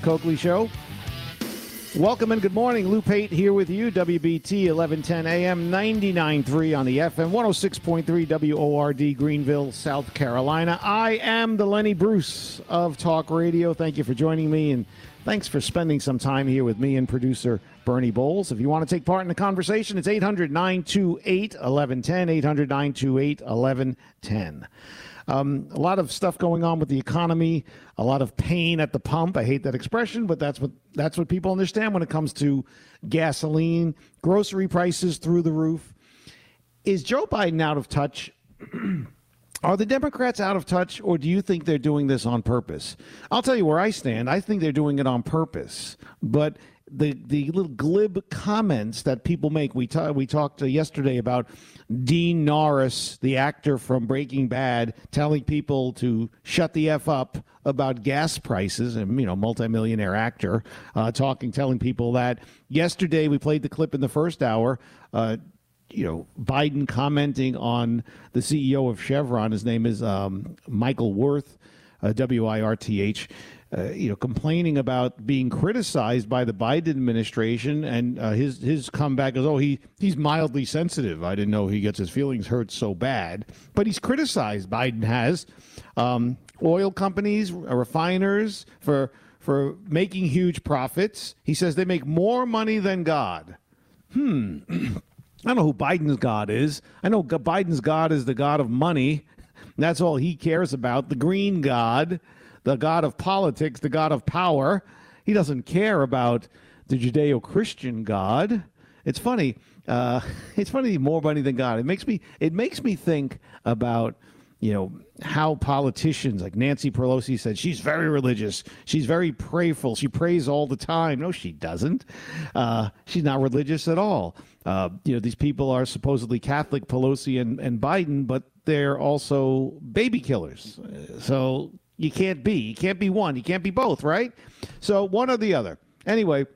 Coakley Show. Welcome and good morning. Lou Pate here with you, WBT 1110 AM 99.3 on the FM, 106.3 WORD, Greenville, South Carolina. I am the Lenny Bruce of Talk Radio. Thank you for joining me and thanks for spending some time here with me and producer Bernie Bowles. If you want to take part in the conversation, it's 800 928 1110, 800 928 1110. Um, a lot of stuff going on with the economy, a lot of pain at the pump. I hate that expression, but that's what that's what people understand when it comes to gasoline, grocery prices through the roof. Is Joe Biden out of touch? Are the Democrats out of touch, or do you think they're doing this on purpose? I'll tell you where I stand. I think they're doing it on purpose, but the the little glib comments that people make. We ta- we talked uh, yesterday about Dean Norris, the actor from Breaking Bad, telling people to shut the f up about gas prices, and you know, multimillionaire actor uh, talking, telling people that. Yesterday, we played the clip in the first hour. Uh, you know, Biden commenting on the CEO of Chevron. His name is um, Michael Wirth, uh, W I R T H uh, you know, complaining about being criticized by the Biden administration, and uh, his his comeback is, "Oh, he he's mildly sensitive. I didn't know he gets his feelings hurt so bad." But he's criticized. Biden has um, oil companies, refiners for for making huge profits. He says they make more money than God. Hmm. I don't know who Biden's God is. I know Biden's God is the God of money. That's all he cares about. The green God the God of politics, the God of power. He doesn't care about the Judeo Christian God. It's funny. Uh, it's funny more money than God. It makes me it makes me think about you know how politicians like Nancy Pelosi said she's very religious. She's very prayerful. She prays all the time. No, she doesn't. Uh, she's not religious at all. Uh, you know these people are supposedly Catholic, Pelosi and, and Biden, but they're also baby killers. So you can't be. You can't be one. You can't be both, right? So one or the other. Anyway,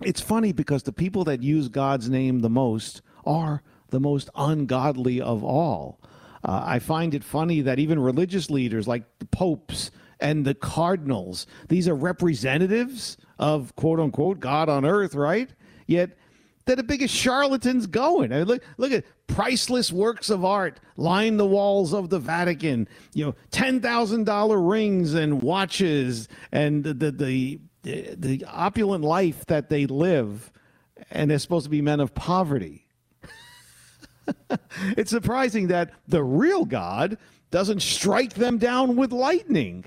it's funny because the people that use God's name the most are the most ungodly of all. Uh, I find it funny that even religious leaders like the popes and the cardinals, these are representatives of quote unquote God on earth, right? Yet they're the biggest charlatans going. I mean, look, look at priceless works of art line the walls of the Vatican. You know, ten thousand dollar rings and watches, and the, the the the opulent life that they live, and they're supposed to be men of poverty. it's surprising that the real God doesn't strike them down with lightning.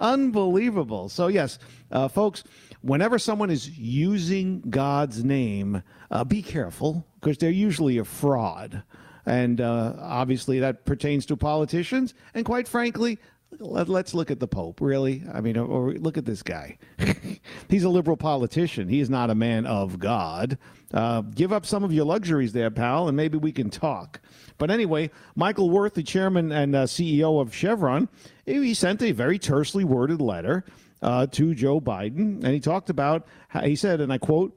Unbelievable. So yes, uh, folks whenever someone is using God's name, uh, be careful because they're usually a fraud. And uh, obviously, that pertains to politicians. And quite frankly, let, us look at the Pope, really. I mean, or, or look at this guy. He's a liberal politician. He is not a man of God. Uh, give up some of your luxuries there, pal, and maybe we can talk. But anyway, Michael Wirth, the chairman and uh, CEO of Chevron, he sent a very tersely worded letter uh, to Joe Biden. And he talked about, he said, and I quote,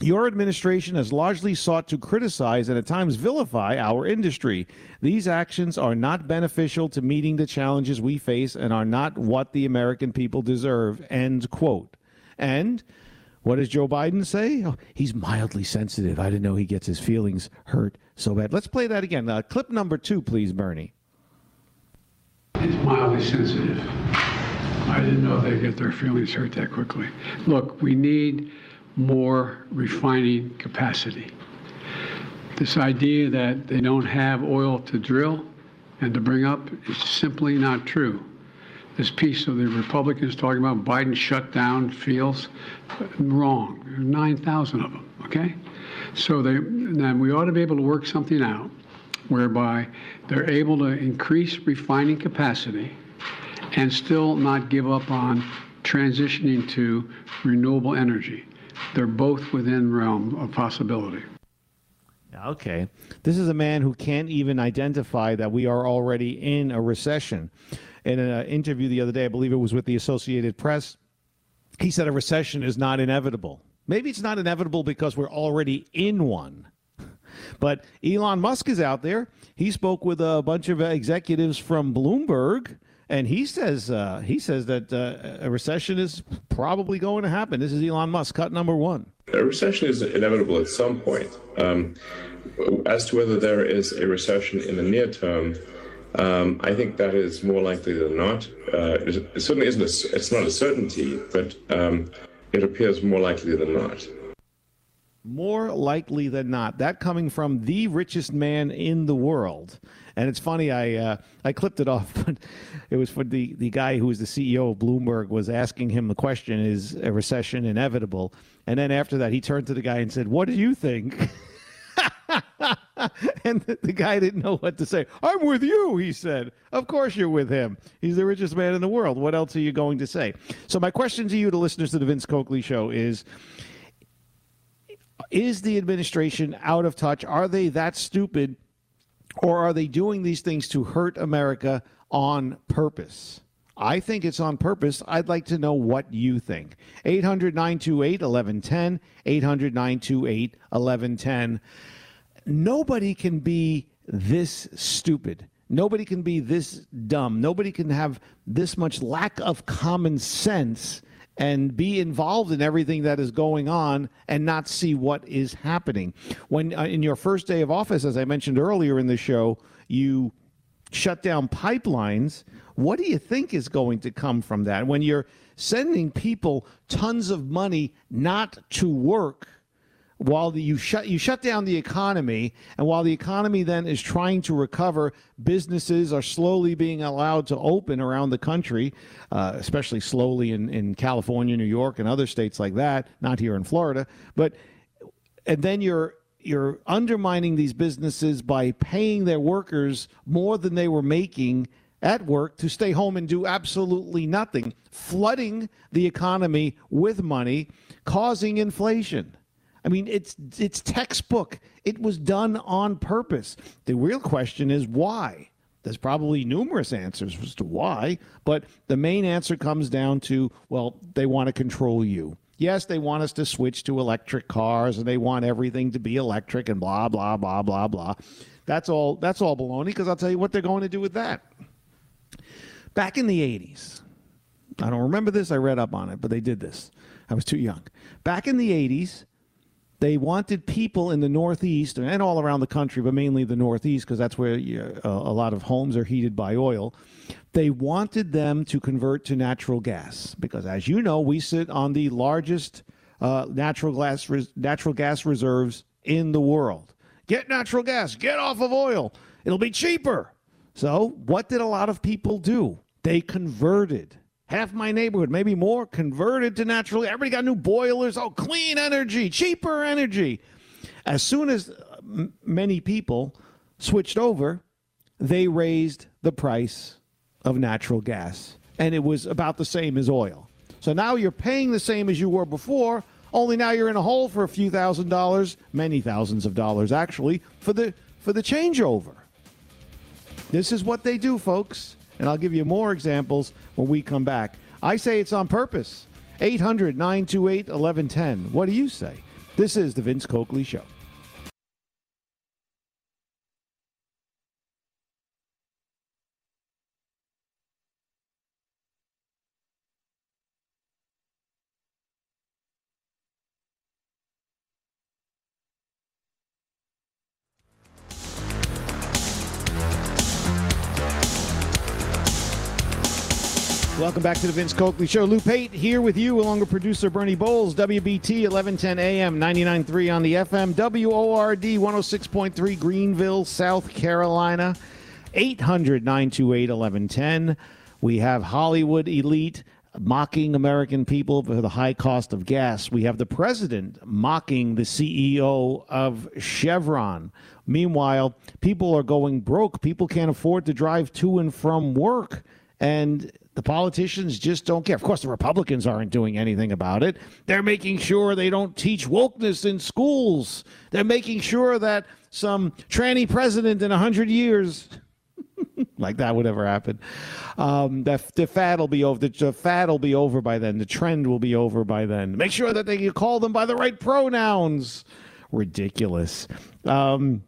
your administration has largely sought to criticize and at times vilify our industry. These actions are not beneficial to meeting the challenges we face and are not what the American people deserve. End quote. And what does Joe Biden say? Oh, he's mildly sensitive. I didn't know he gets his feelings hurt so bad. Let's play that again. Uh, clip number two, please, Bernie. He's mildly sensitive. I didn't know they'd get their feelings hurt that quickly. Look, we need more refining capacity. This idea that they don't have oil to drill and to bring up is simply not true. This piece of the Republicans talking about Biden shut down fields, wrong. 9,000 of them, okay? So they, then we ought to be able to work something out whereby they're able to increase refining capacity and still not give up on transitioning to renewable energy. They're both within realm of possibility. Okay. This is a man who can't even identify that we are already in a recession. In an uh, interview the other day, I believe it was with the Associated Press, he said a recession is not inevitable. Maybe it's not inevitable because we're already in one. But Elon Musk is out there. He spoke with a bunch of executives from Bloomberg and he says uh, he says that uh, a recession is probably going to happen. This is Elon Musk, cut number one. A recession is inevitable at some point. Um, as to whether there is a recession in the near term, um, I think that is more likely than not. Uh, it, certainly isn't. A, it's not a certainty, but um, it appears more likely than not. More likely than not. That coming from the richest man in the world. And it's funny, I uh, I clipped it off, but it was for the, the guy who was the CEO of Bloomberg was asking him the question, is a recession inevitable? And then after that, he turned to the guy and said, What do you think? and the, the, guy didn't know what to say. I'm with you, he said. Of course you're with him. He's the richest man in the world. What else are you going to say? So, my question to you, the listeners to the Vince Coakley Show, is Is the administration out of touch? Are they that stupid? Or are they doing these things to hurt America on purpose? I think it's on purpose. I'd like to know what you think. 800 928 1110. 800 928 1110. Nobody can be this stupid. Nobody can be this dumb. Nobody can have this much lack of common sense and be involved in everything that is going on and not see what is happening. When uh, in your first day of office, as I mentioned earlier in the show, you shut down pipelines. What do you think is going to come from that? When you're sending people tons of money not to work while the, you shut you shut down the economy, and while the economy then is trying to recover, businesses are slowly being allowed to open around the country, uh, especially slowly in, in California, New York, and other states like that. Not here in Florida, but and then you're you're undermining these businesses by paying their workers more than they were making at work to stay home and do absolutely nothing, flooding the economy with money, causing inflation. I mean, it's it's textbook. It was done on purpose. The real question is why. There's probably numerous answers as to why, but the main answer comes down to well, they want to control you. Yes, they want us to switch to electric cars and they want everything to be electric and blah blah blah blah blah. That's all that's all baloney because I'll tell you what they're going to do with that. Back in the 80s, I don't remember this, I read up on it, but they did this. I was too young. Back in the 80s, they wanted people in the Northeast and all around the country, but mainly the Northeast, because that's where you, uh, a lot of homes are heated by oil. They wanted them to convert to natural gas, because as you know, we sit on the largest uh, natural gas res- natural gas reserves in the world. Get natural gas, get off of oil. It'll be cheaper. So, what did a lot of people do? They converted half my neighborhood, maybe more, converted to natural. Everybody got new boilers. Oh, clean energy, cheaper energy. As soon as uh, many people switched over, they raised the price of natural gas, and it was about the same as oil. So now you're paying the same as you were before, only now you're in a hole for a few thousand dollars, many thousands of dollars actually, for the for the changeover. This is what they do, folks. And I'll give you more examples when we come back. I say it's on purpose. 800 928 1110. What do you say? This is The Vince Coakley Show. Welcome back to the Vince Coakley Show. Lou Pate here with you, along with producer Bernie Bowles, WBT 1110 AM, 99.3 on the FM, WORD 106.3 Greenville, South Carolina, 800 928 1110. We have Hollywood Elite mocking American people for the high cost of gas. We have the president mocking the CEO of Chevron. Meanwhile, people are going broke. People can't afford to drive to and from work. And the politicians just don't care. Of course, the Republicans aren't doing anything about it. They're making sure they don't teach wokeness in schools. They're making sure that some tranny president in 100 years, like that would ever happen, um, that the fad will be over. The, the fad will be over by then. The trend will be over by then. Make sure that they call them by the right pronouns. Ridiculous. Um,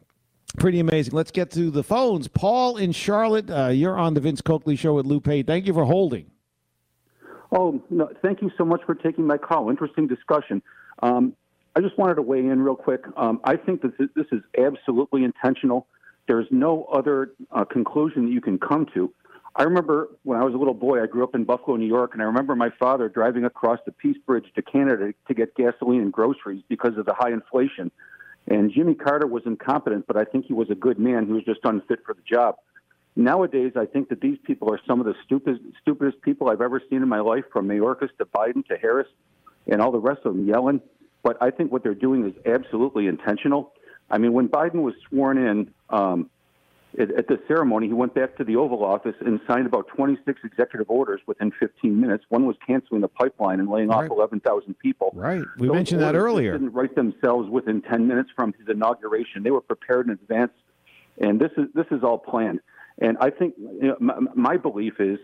Pretty amazing. Let's get to the phones. Paul in Charlotte, uh, you're on the Vince Coakley Show with Lou Pate. Thank you for holding. Oh, no, thank you so much for taking my call. Interesting discussion. Um, I just wanted to weigh in real quick. Um, I think that this is absolutely intentional. There's no other uh, conclusion that you can come to. I remember when I was a little boy, I grew up in Buffalo, New York, and I remember my father driving across the Peace Bridge to Canada to get gasoline and groceries because of the high inflation. And Jimmy Carter was incompetent, but I think he was a good man. He was just unfit for the job. Nowadays, I think that these people are some of the stupidest, stupidest people I've ever seen in my life, from Mayorkas to Biden to Harris and all the rest of them yelling. But I think what they're doing is absolutely intentional. I mean, when Biden was sworn in, um, at, the ceremony, he went back to the Oval Office and signed about 26 executive orders within 15 minutes. One was canceling the pipeline and laying right. off 11,000 people. Right. We Those mentioned that earlier. Didn't write themselves within 10 minutes from his inauguration. They were prepared in advance, and this is this is all planned. And I think you know, my, my, belief is.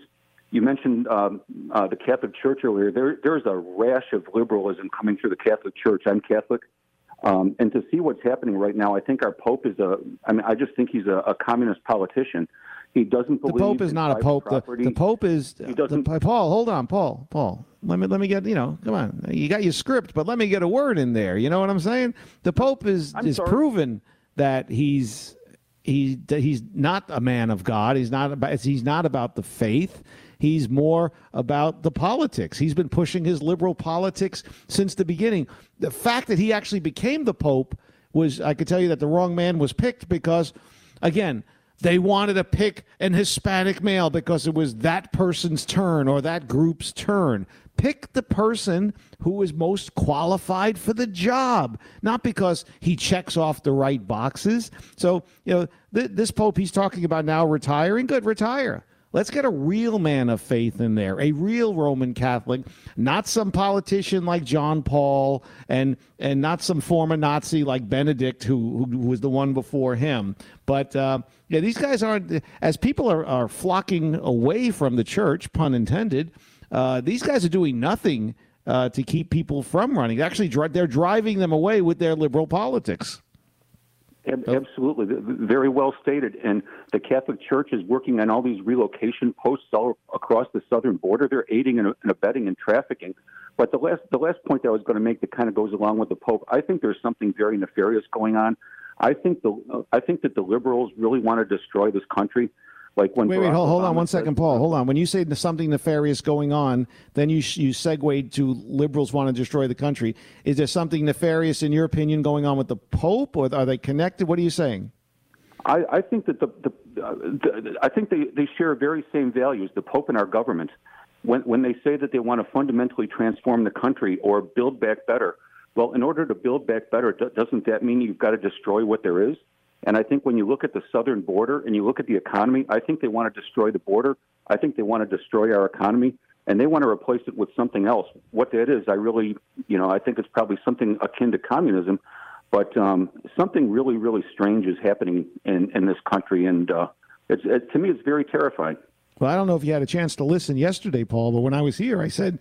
You mentioned um, uh, the Catholic Church earlier. There, there's a rash of liberalism coming through the Catholic Church. I'm Catholic. Um, and to see what's happening right now, I think our Pope is a, I mean, I just think he's a, a communist politician. He doesn't believe the Pope is not a Pope. The, the, Pope is he doesn't, the, Paul. Hold on, Paul. Paul. Let me let me get you know. Come on, you got your script, but let me get a word in there. You know what I'm saying? The Pope is I'm is sorry. proven that he's he he's not a man of God. He's not about he's not about the faith. He's more about the politics. He's been pushing his liberal politics since the beginning. The fact that he actually became the Pope was, I could tell you that the wrong man was picked because, again, they wanted to pick an Hispanic male because it was that person's turn or that group's turn. Pick the person who is most qualified for the job, not because he checks off the right boxes. So, you know, th- this Pope he's talking about now retiring, good, retire. Let's get a real man of faith in there, a real Roman Catholic, not some politician like John Paul and and not some former Nazi like Benedict, who, who was the one before him. But uh, yeah, these guys aren't as people are, are flocking away from the church, pun intended. Uh, these guys are doing nothing uh, to keep people from running. Actually, they're driving them away with their liberal politics. Absolutely, very well stated. And the Catholic Church is working on all these relocation posts all across the southern border. They're aiding and abetting and trafficking. But the last the last point that I was going to make that kind of goes along with the Pope, I think there's something very nefarious going on. I think the I think that the liberals really want to destroy this country. Like when wait, wait, hold, hold on one second, Paul. Hold on. When you say something nefarious going on, then you you segue to liberals want to destroy the country. Is there something nefarious, in your opinion, going on with the Pope, or are they connected? What are you saying? I, I think that the, the, uh, the I think they, they share very same values. The Pope and our government, when when they say that they want to fundamentally transform the country or build back better, well, in order to build back better, doesn't that mean you've got to destroy what there is? And I think when you look at the southern border and you look at the economy, I think they want to destroy the border. I think they want to destroy our economy and they want to replace it with something else. What that is, I really, you know, I think it's probably something akin to communism, but um, something really, really strange is happening in, in this country. And uh, it's, it, to me, it's very terrifying. Well, I don't know if you had a chance to listen yesterday, Paul, but when I was here, I said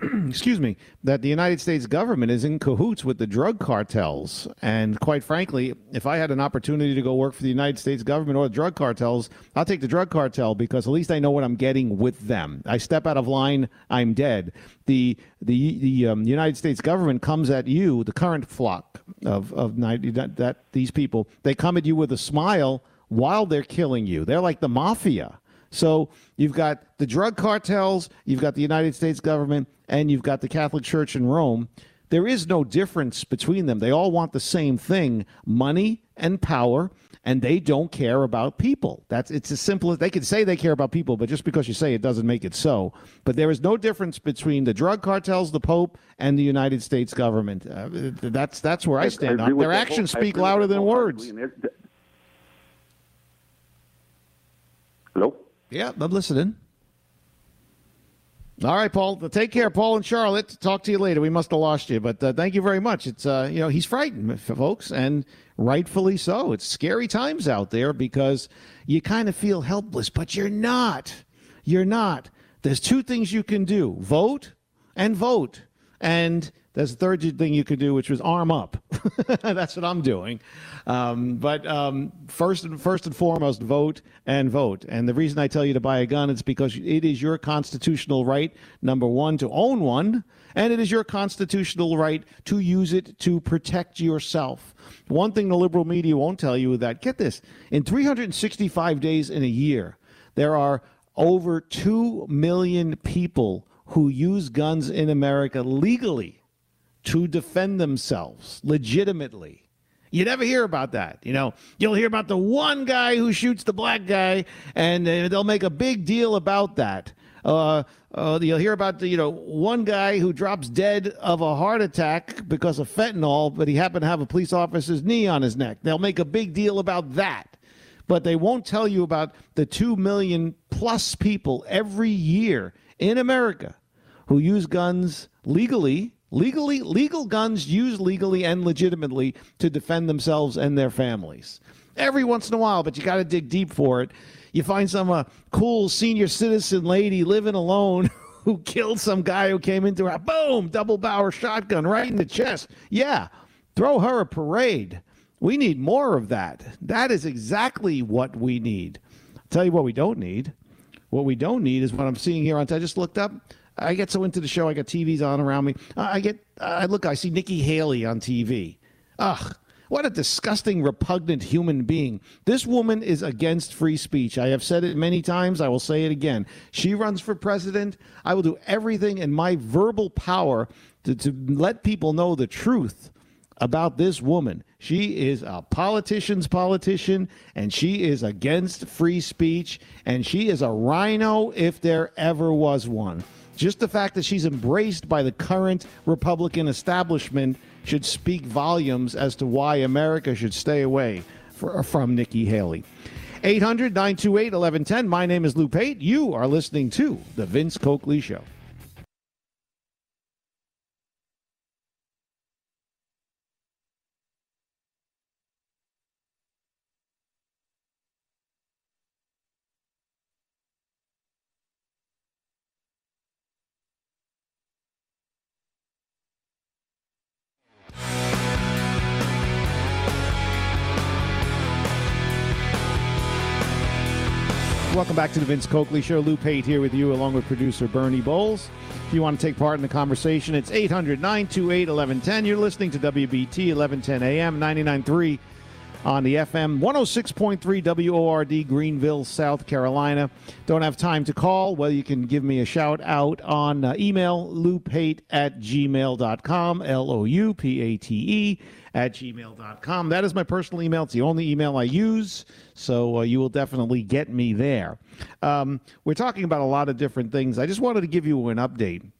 excuse me, that the United States government is in cahoots with the drug cartels. And quite frankly, if I had an opportunity to go work for the United States government or the drug cartels, I'll take the drug cartel because at least I know what I'm getting with them. I step out of line, I'm dead. The the the um, United States government comes at you, the current flock of of 90, that, that these people, they come at you with a smile while they're killing you. They're like the mafia. So you've got the drug cartels, you've got the United States government, and you've got the Catholic Church in Rome. There is no difference between them. They all want the same thing money and power, and they don't care about people. That's it's as simple as they can say they care about people, but just because you say it doesn't make it so. But there is no difference between the drug cartels, the Pope, and the United States government. Uh, that's that's where I stand I on. Their actions speak louder than words. Hello. Yeah, I'm listening. All right, Paul. Take care, Paul and Charlotte. Talk to you later. We must have lost you, but uh, thank you very much. It's uh, you know he's frightened, folks, and rightfully so. It's scary times out there because you kind of feel helpless, but you're not. You're not. There's two things you can do: vote and vote, and there's a third thing you can do, which was arm up. That's what I'm doing. Um, but um, first and first and foremost, vote and vote. And the reason I tell you to buy a gun is because it is your constitutional right, number one, to own one, and it is your constitutional right to use it to protect yourself. One thing the liberal media won't tell you is that get this: in 365 days in a year, there are over two million people who use guns in America legally to defend themselves legitimately. You never hear about that. You know, you'll hear about the one guy who shoots the black guy, and uh, they'll make a big deal about that. Uh, uh, you'll hear about the, you know, one guy who drops dead of a heart attack because of fentanyl, but he happened to have a police officer's knee on his neck. They'll make a big deal about that, but they won't tell you about the two million plus people every year in America who use guns legally legally legal guns used legally and legitimately to defend themselves and their families. Every once in a while but you got to dig deep for it. You find some uh, cool senior citizen lady living alone who killed some guy who came into her boom double barrel shotgun right in the chest. Yeah throw her a parade. We need more of that. That is exactly what we need. I'll tell you what we don't need. What we don't need is what i'm seeing here on i just looked up I get so into the show. I got TVs on around me. I get, I look, I see Nikki Haley on TV. Ugh, what a disgusting, repugnant human being. This woman is against free speech. I have said it many times. I will say it again. She runs for president. I will do everything in my verbal power to, to let people know the truth about this woman. She is a politician's politician, and she is against free speech, and she is a rhino if there ever was one. Just the fact that she's embraced by the current Republican establishment should speak volumes as to why America should stay away for, from Nikki Haley. 800 928 1110. My name is Lou Pate. You are listening to The Vince Coakley Show. Welcome back to the Vince Coakley Show. Lou Pate here with you, along with producer Bernie Bowles. If you want to take part in the conversation, it's 800 928 1110. You're listening to WBT 1110 AM 99.3 on the FM 106.3 WORD, Greenville, South Carolina. Don't have time to call. Well, you can give me a shout out on uh, email, loupate at gmail.com, L O U P A T E at gmail.com. That is my personal email. It's the only email I use, so uh, you will definitely get me there. Um, we're talking about a lot of different things. I just wanted to give you an update.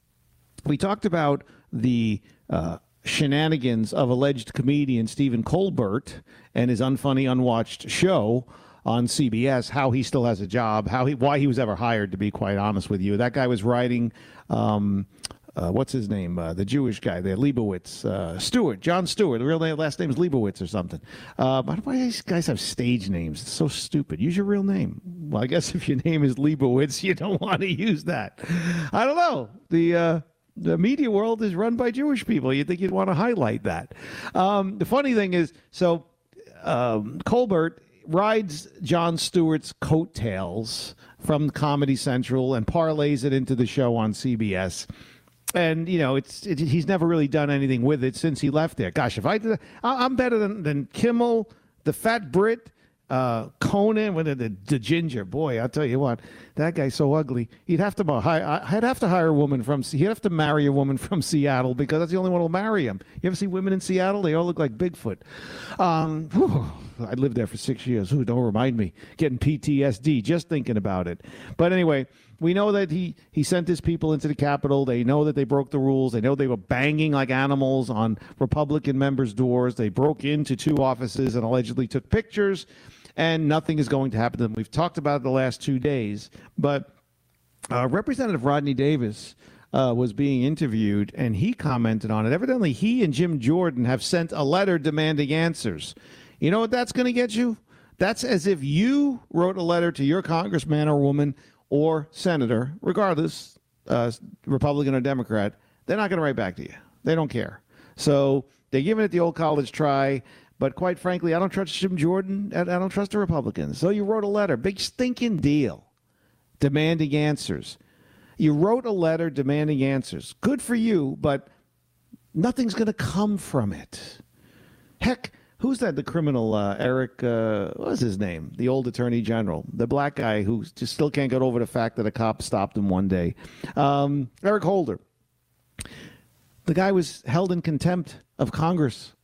We talked about the uh, shenanigans of alleged comedian Stephen Colbert and his unfunny, unwatched show on CBS, how he still has a job, how he, why he was ever hired. To be quite honest with you, that guy was writing um, uh, what's his name? Uh, the Jewish guy there, Leibowitz, uh, Stewart, Jon Stewart. The real name, last name is Leibowitz or something. Uh, why do these guys have stage names? It's so stupid. Use your real name. Well, I guess if your name is Leibowitz, you don't want to use that. I don't know. The uh, the media world is run by Jewish people. You'd think you'd want to highlight that? Um, the funny thing is, so um, Colbert rides Jon Stewart's coattails from Comedy Central and parlays it into the show on CBS and you know it's it, he's never really done anything with it since he left there. Gosh, if I did, I'm better than than Kimmel, the Fat Brit, uh, Conan with the, the, the ginger boy. I'll tell you what, that guy's so ugly. He'd have to hire. I'd have to hire a woman from. He'd have to marry a woman from Seattle because that's the only one who'll marry him. You ever see women in Seattle? They all look like Bigfoot. Um, whew, I lived there for six years. Ooh, don't remind me. Getting PTSD just thinking about it. But anyway we know that he he sent his people into the Capitol. They know that they broke the rules. They know they were banging like animals on Republican members' doors. They broke into two offices and allegedly took pictures, and nothing is going to happen to them. We've talked about it the last two days, but uh, Representative Rodney Davis. Uh, was being interviewed and he commented on it. Evidently, he and Jim Jordan have sent a letter demanding answers. You know what that's going to get you? That's as if you wrote a letter to your congressman or woman or senator, regardless, uh, Republican or Democrat, they're not going to write back to you. They don't care. So they're giving it the old college try. But quite frankly, I don't trust Jim Jordan. and I don't trust the Republicans. So you wrote a letter, big stinking deal, demanding answers. You wrote a letter demanding answers. Good for you, but nothing's going to come from it. Heck, who's that? The criminal uh, Eric? Uh, what was his name? The old Attorney General, the black guy who just still can't get over the fact that a cop stopped him one day. Um, Eric Holder. The guy was held in contempt of Congress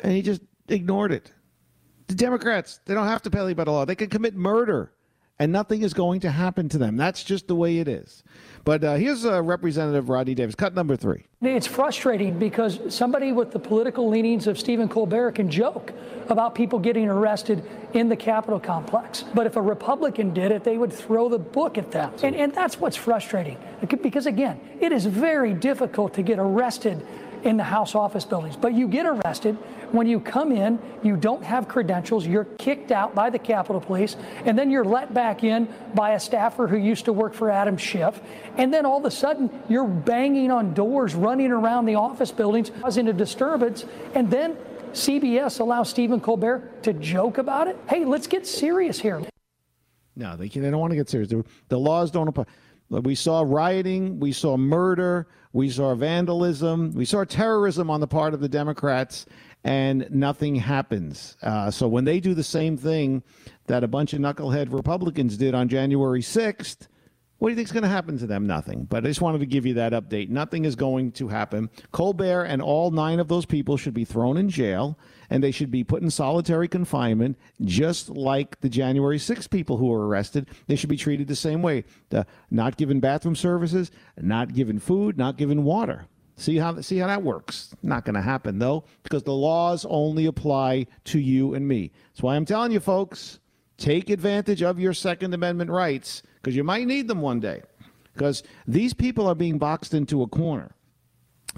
and he just ignored it. The Democrats, they don't have to pay by the law. They can commit murder, and nothing is going to happen to them. That's just the way it is. But uh, here's uh, Representative Rodney Davis, cut number three. It's frustrating because somebody with the political leanings of Stephen Colbert can joke about people getting arrested in the Capitol complex. But if a Republican did it, they would throw the book at them. And, and that's what's frustrating. Because, again, it is very difficult to get arrested in the House office buildings. But you get arrested when you come in, you don't have credentials, you're kicked out by the Capitol Police, and then you're let back in by a staffer who used to work for Adam Schiff. And then all of a sudden, you're banging on doors, running around the office buildings, causing a disturbance. And then CBS allows Stephen Colbert to joke about it. Hey, let's get serious here. No, they, they don't want to get serious. The laws don't apply. We saw rioting, we saw murder, we saw vandalism, we saw terrorism on the part of the Democrats, and nothing happens. Uh, so when they do the same thing that a bunch of knucklehead Republicans did on January 6th, what do you think is going to happen to them? Nothing. But I just wanted to give you that update. Nothing is going to happen. Colbert and all nine of those people should be thrown in jail and they should be put in solitary confinement, just like the January 6 people who were arrested. They should be treated the same way. The, not given bathroom services, not given food, not given water. See how see how that works. Not going to happen though, because the laws only apply to you and me. That's why I'm telling you, folks, take advantage of your Second Amendment rights because you might need them one day. Because these people are being boxed into a corner.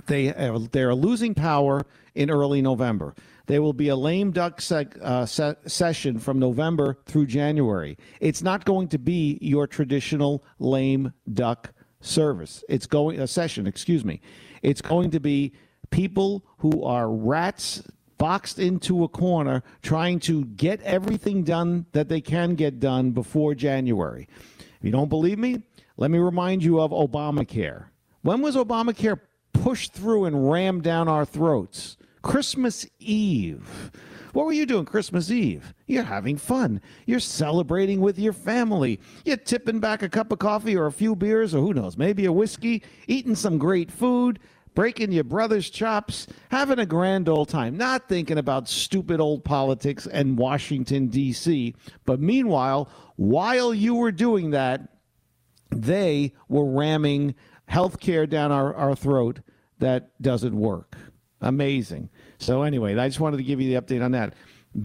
They are, they are losing power in early November. There will be a lame duck uh, se- session from November through January. It's not going to be your traditional lame duck service. It's going a session, excuse me. It's going to be people who are rats boxed into a corner trying to get everything done that they can get done before January. If you don't believe me, let me remind you of Obamacare. When was Obamacare pushed through and rammed down our throats? Christmas Eve. What were you doing Christmas Eve? You're having fun. You're celebrating with your family. You're tipping back a cup of coffee or a few beers or who knows, maybe a whiskey, eating some great food, breaking your brother's chops, having a grand old time, not thinking about stupid old politics and Washington, D.C. But meanwhile, while you were doing that, they were ramming health care down our, our throat that doesn't work. Amazing. So, anyway, I just wanted to give you the update on that.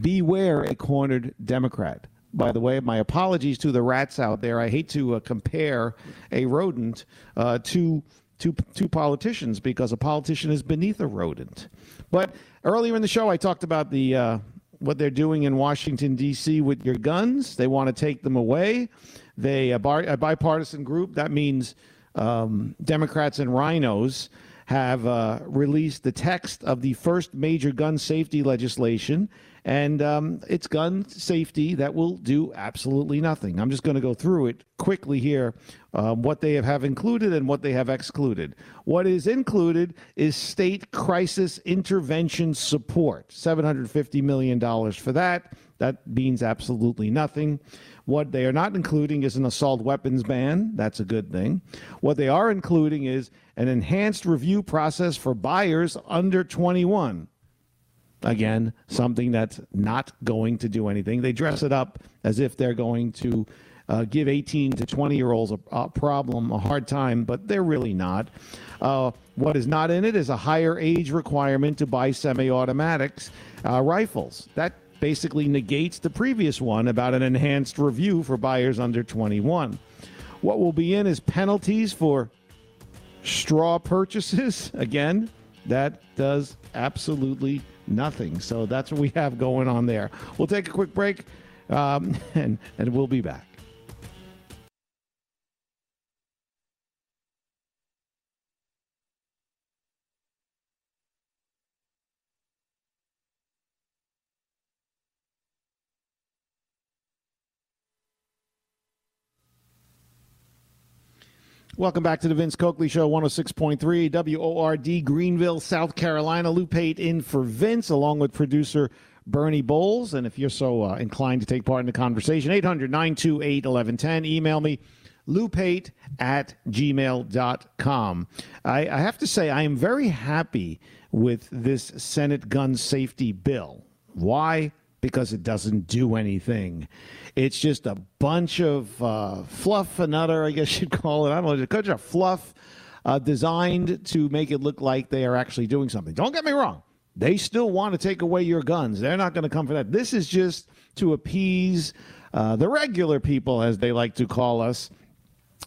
Beware a cornered Democrat. By the way, my apologies to the rats out there. I hate to uh, compare a rodent uh, to to to politicians because a politician is beneath a rodent. But earlier in the show, I talked about the uh, what they're doing in Washington D.C. with your guns. They want to take them away. They a, bar, a bipartisan group that means um, Democrats and rhinos have uh, released the text of the first major gun safety legislation, and um, it's gun safety that will do absolutely nothing. I'm just going to go through it quickly here um, what they have included and what they have excluded. What is included is state crisis intervention support, $750 million for that. That means absolutely nothing. What they are not including is an assault weapons ban. That's a good thing. What they are including is an enhanced review process for buyers under 21. Again, something that's not going to do anything. They dress it up as if they're going to uh, give 18 to 20 year olds a, a, problem, a hard time, but they're really not. Uh, what is not in it is a higher age requirement to buy semi automatics uh, rifles. That basically negates the previous one about an enhanced review for buyers under 21. What will be in is penalties for straw purchases. Again, that does absolutely nothing. So that's what we have going on there. We'll take a quick break um, and, and we'll be back. Welcome back to the Vince Coakley Show, 106.3 WORD, Greenville, South Carolina. Lou Pate in for Vince, along with producer Bernie Bowles. And if you're so uh, inclined to take part in the conversation, 800 928 1110. Email me, loupate at gmail.com. I, I have to say, I am very happy with this Senate gun safety bill. Why? Because it doesn't do anything. It's just a bunch of uh, fluff and other, I guess you'd call it. I don't know, a bunch of fluff uh, designed to make it look like they are actually doing something. Don't get me wrong. They still want to take away your guns. They're not going to come for that. This is just to appease uh, the regular people, as they like to call us,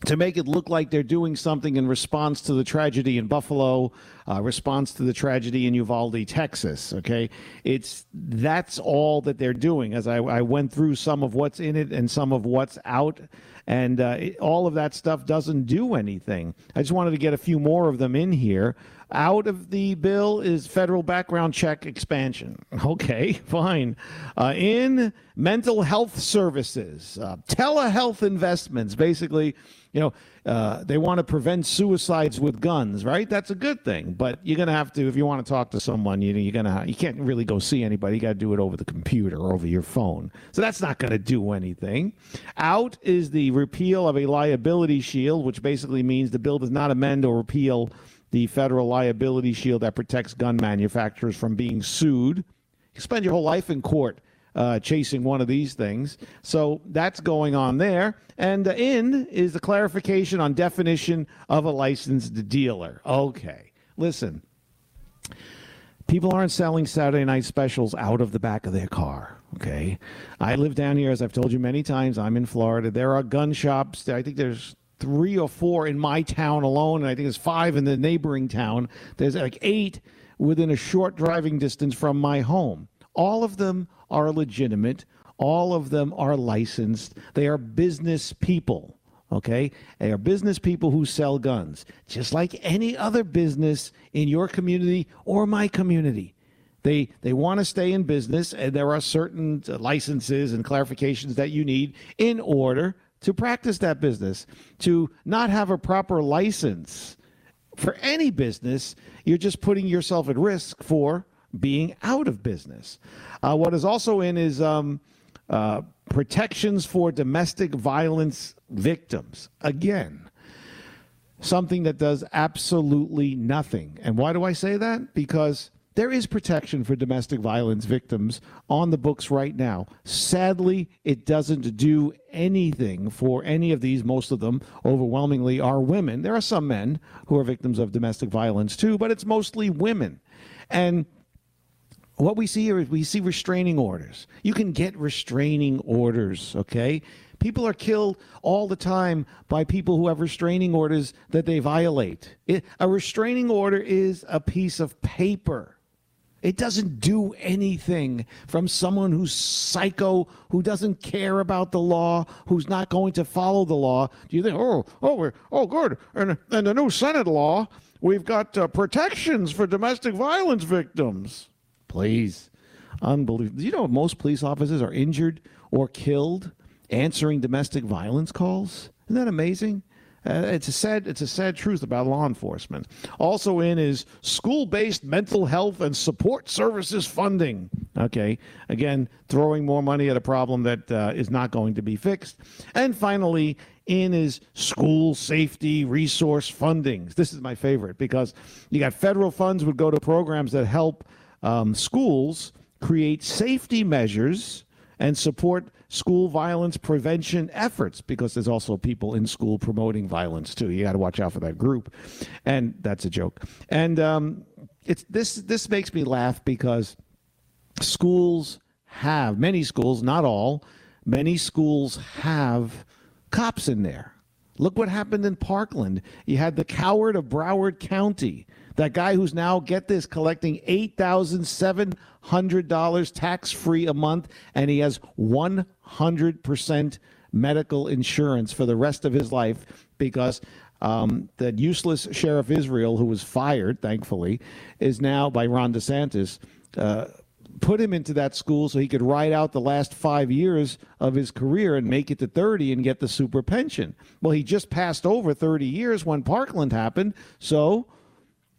to make it look like they're doing something in response to the tragedy in Buffalo, uh, response to the tragedy in Uvalde, Texas. Okay, it's that's all that they're doing. As I, I went through some of what's in it and some of what's out, and uh, it, all of that stuff doesn't do anything. I just wanted to get a few more of them in here. Out of the bill is federal background check expansion. Okay, fine. Uh, in mental health services, uh, telehealth investments, basically you know, uh, they want to prevent suicides with guns, right? That's a good thing. But you're going to have to, if you want to talk to someone, you, you're going to, you can't really go see anybody. You got to do it over the computer or over your phone. So that's not going to do anything. Out is the repeal of a liability shield, which basically means the bill does not amend or repeal the federal liability shield that protects gun manufacturers from being sued. You spend your whole life in court uh, chasing one of these things. So that's going on there. And the in is the clarification on definition of a licensed dealer. Okay, listen. People aren't selling Saturday night specials out of the back of their car. Okay. I live down here, as I've told you many times. I'm in Florida. There are gun shops. I think there's three or four in my town alone, and I think there's five in the neighboring town. There's like eight within a short driving distance from my home. All of them are legitimate. All of them are licensed. They are business people. Okay? They are business people who sell guns, just like any other business in your community or my community. They, they want to stay in business, and there are certain licenses and clarifications that you need in order to practice that business. To not have a proper license for any business, you're just putting yourself at risk for being out of business. Uh, what is also in is um, uh, protections for domestic violence victims. Again, something that does absolutely nothing. And why do I say that? Because there is protection for domestic violence victims on the books right now. Sadly, it doesn't do anything for any of these. Most of them overwhelmingly are women. There are some men who are victims of domestic violence too, but it's mostly women. And what we see here is we see restraining orders. You can get restraining orders, okay? People are killed all the time by people who have restraining orders that they violate. It, a restraining order is a piece of paper. It doesn't do anything from someone who's psycho, who doesn't care about the law, who's not going to follow the law. Do you think, oh, oh, we're, oh, good, and, and the new Senate law, we've got uh, protections for domestic violence victims? Please. Unbelievable. You know most police officers are injured or killed answering domestic violence calls? Isn't that amazing? Uh, it's a sad it's a sad truth about law enforcement. Also in is school-based mental health and support services funding. Okay, again, throwing more money at a problem that uh, is not going to be fixed. And finally, in is school safety resource fundings. This is my favorite because you got federal funds would go to programs that help um, schools create safety measures and support school violence prevention efforts because there's also people in school promoting violence too. You got to watch out for that group, and that's a joke. And um, it's this this makes me laugh because schools have many schools, not all, many schools have cops in there. Look what happened in Parkland. You had the coward of Broward County that guy who's now, get this, collecting $8,700 tax free a month, and he has 100% medical insurance for the rest of his life because um, the useless Sheriff Israel, who was fired, thankfully, is now by Ron DeSantis. Uh, put him into that school so he could ride out the last five years of his career and make it to 30 and get the super pension. Well, he just passed over 30 years when Parkland happened, so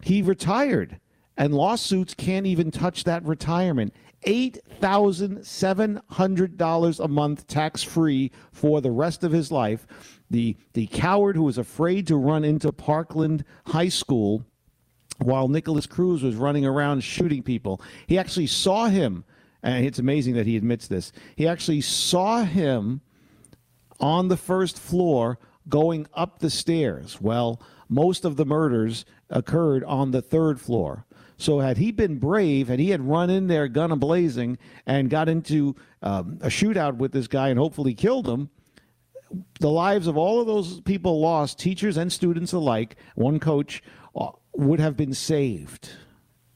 he retired. And lawsuits can't even touch that retirement. $8,700 a month tax free for the rest of his life. The, the coward who was afraid to run into Parkland High School while Nikolas Cruz was running around shooting people. He actually saw him, and it's amazing that he admits this. He actually saw him on the first floor going up the stairs. Well, most of the murders occurred on the third floor. So had he been brave, had he had run in there gun ablazing and got into um, a shootout with this guy and hopefully killed him, the lives of all of those people lost, teachers and students alike, one coach, would have been saved.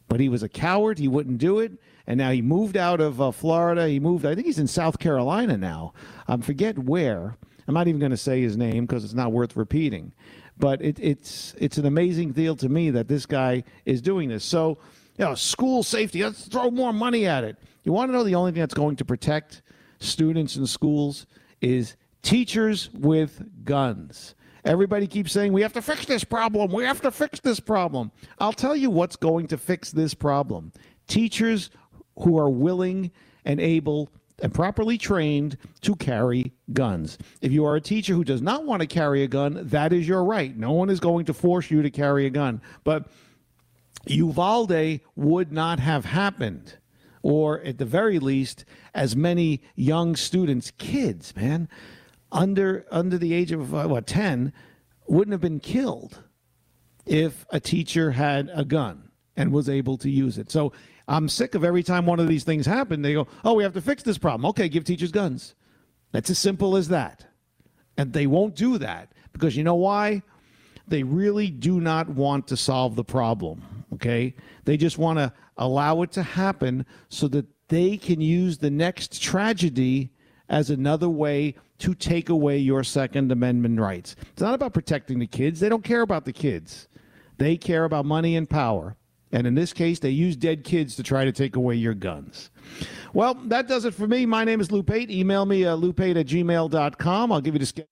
But he was a coward. He wouldn't do it. And now he moved out of uh, Florida. He moved, I think he's in South Carolina now. I um, forget where. I'm not even going to say his name because it's not worth repeating. But it, it's, it's an amazing deal to me that this guy is doing this. So, you know, school safety, let's throw more money at it. You want to know the only thing that's going to protect students in schools is teachers with guns. Everybody keeps saying, we have to fix this problem. We have to fix this problem. I'll tell you what's going to fix this problem teachers who are willing and able and properly trained to carry guns. If you are a teacher who does not want to carry a gun, that is your right. No one is going to force you to carry a gun. But Uvalde would not have happened, or at the very least, as many young students, kids, man, under under the age of uh, what 10 wouldn't have been killed if a teacher had a gun and was able to use it. So I'm sick of every time one of these things happen, they go, "Oh, we have to fix this problem." Okay, give teachers guns. That's as simple as that. And they won't do that because you know why? They really do not want to solve the problem, okay? They just want to allow it to happen so that they can use the next tragedy as another way to take away your Second Amendment rights. It's not about protecting the kids. They don't care about the kids, they care about money and power. And in this case, they use dead kids to try to take away your guns. Well, that does it for me. My name is Lou Pate. Email me at loupate at gmail.com. I'll give you the schedule.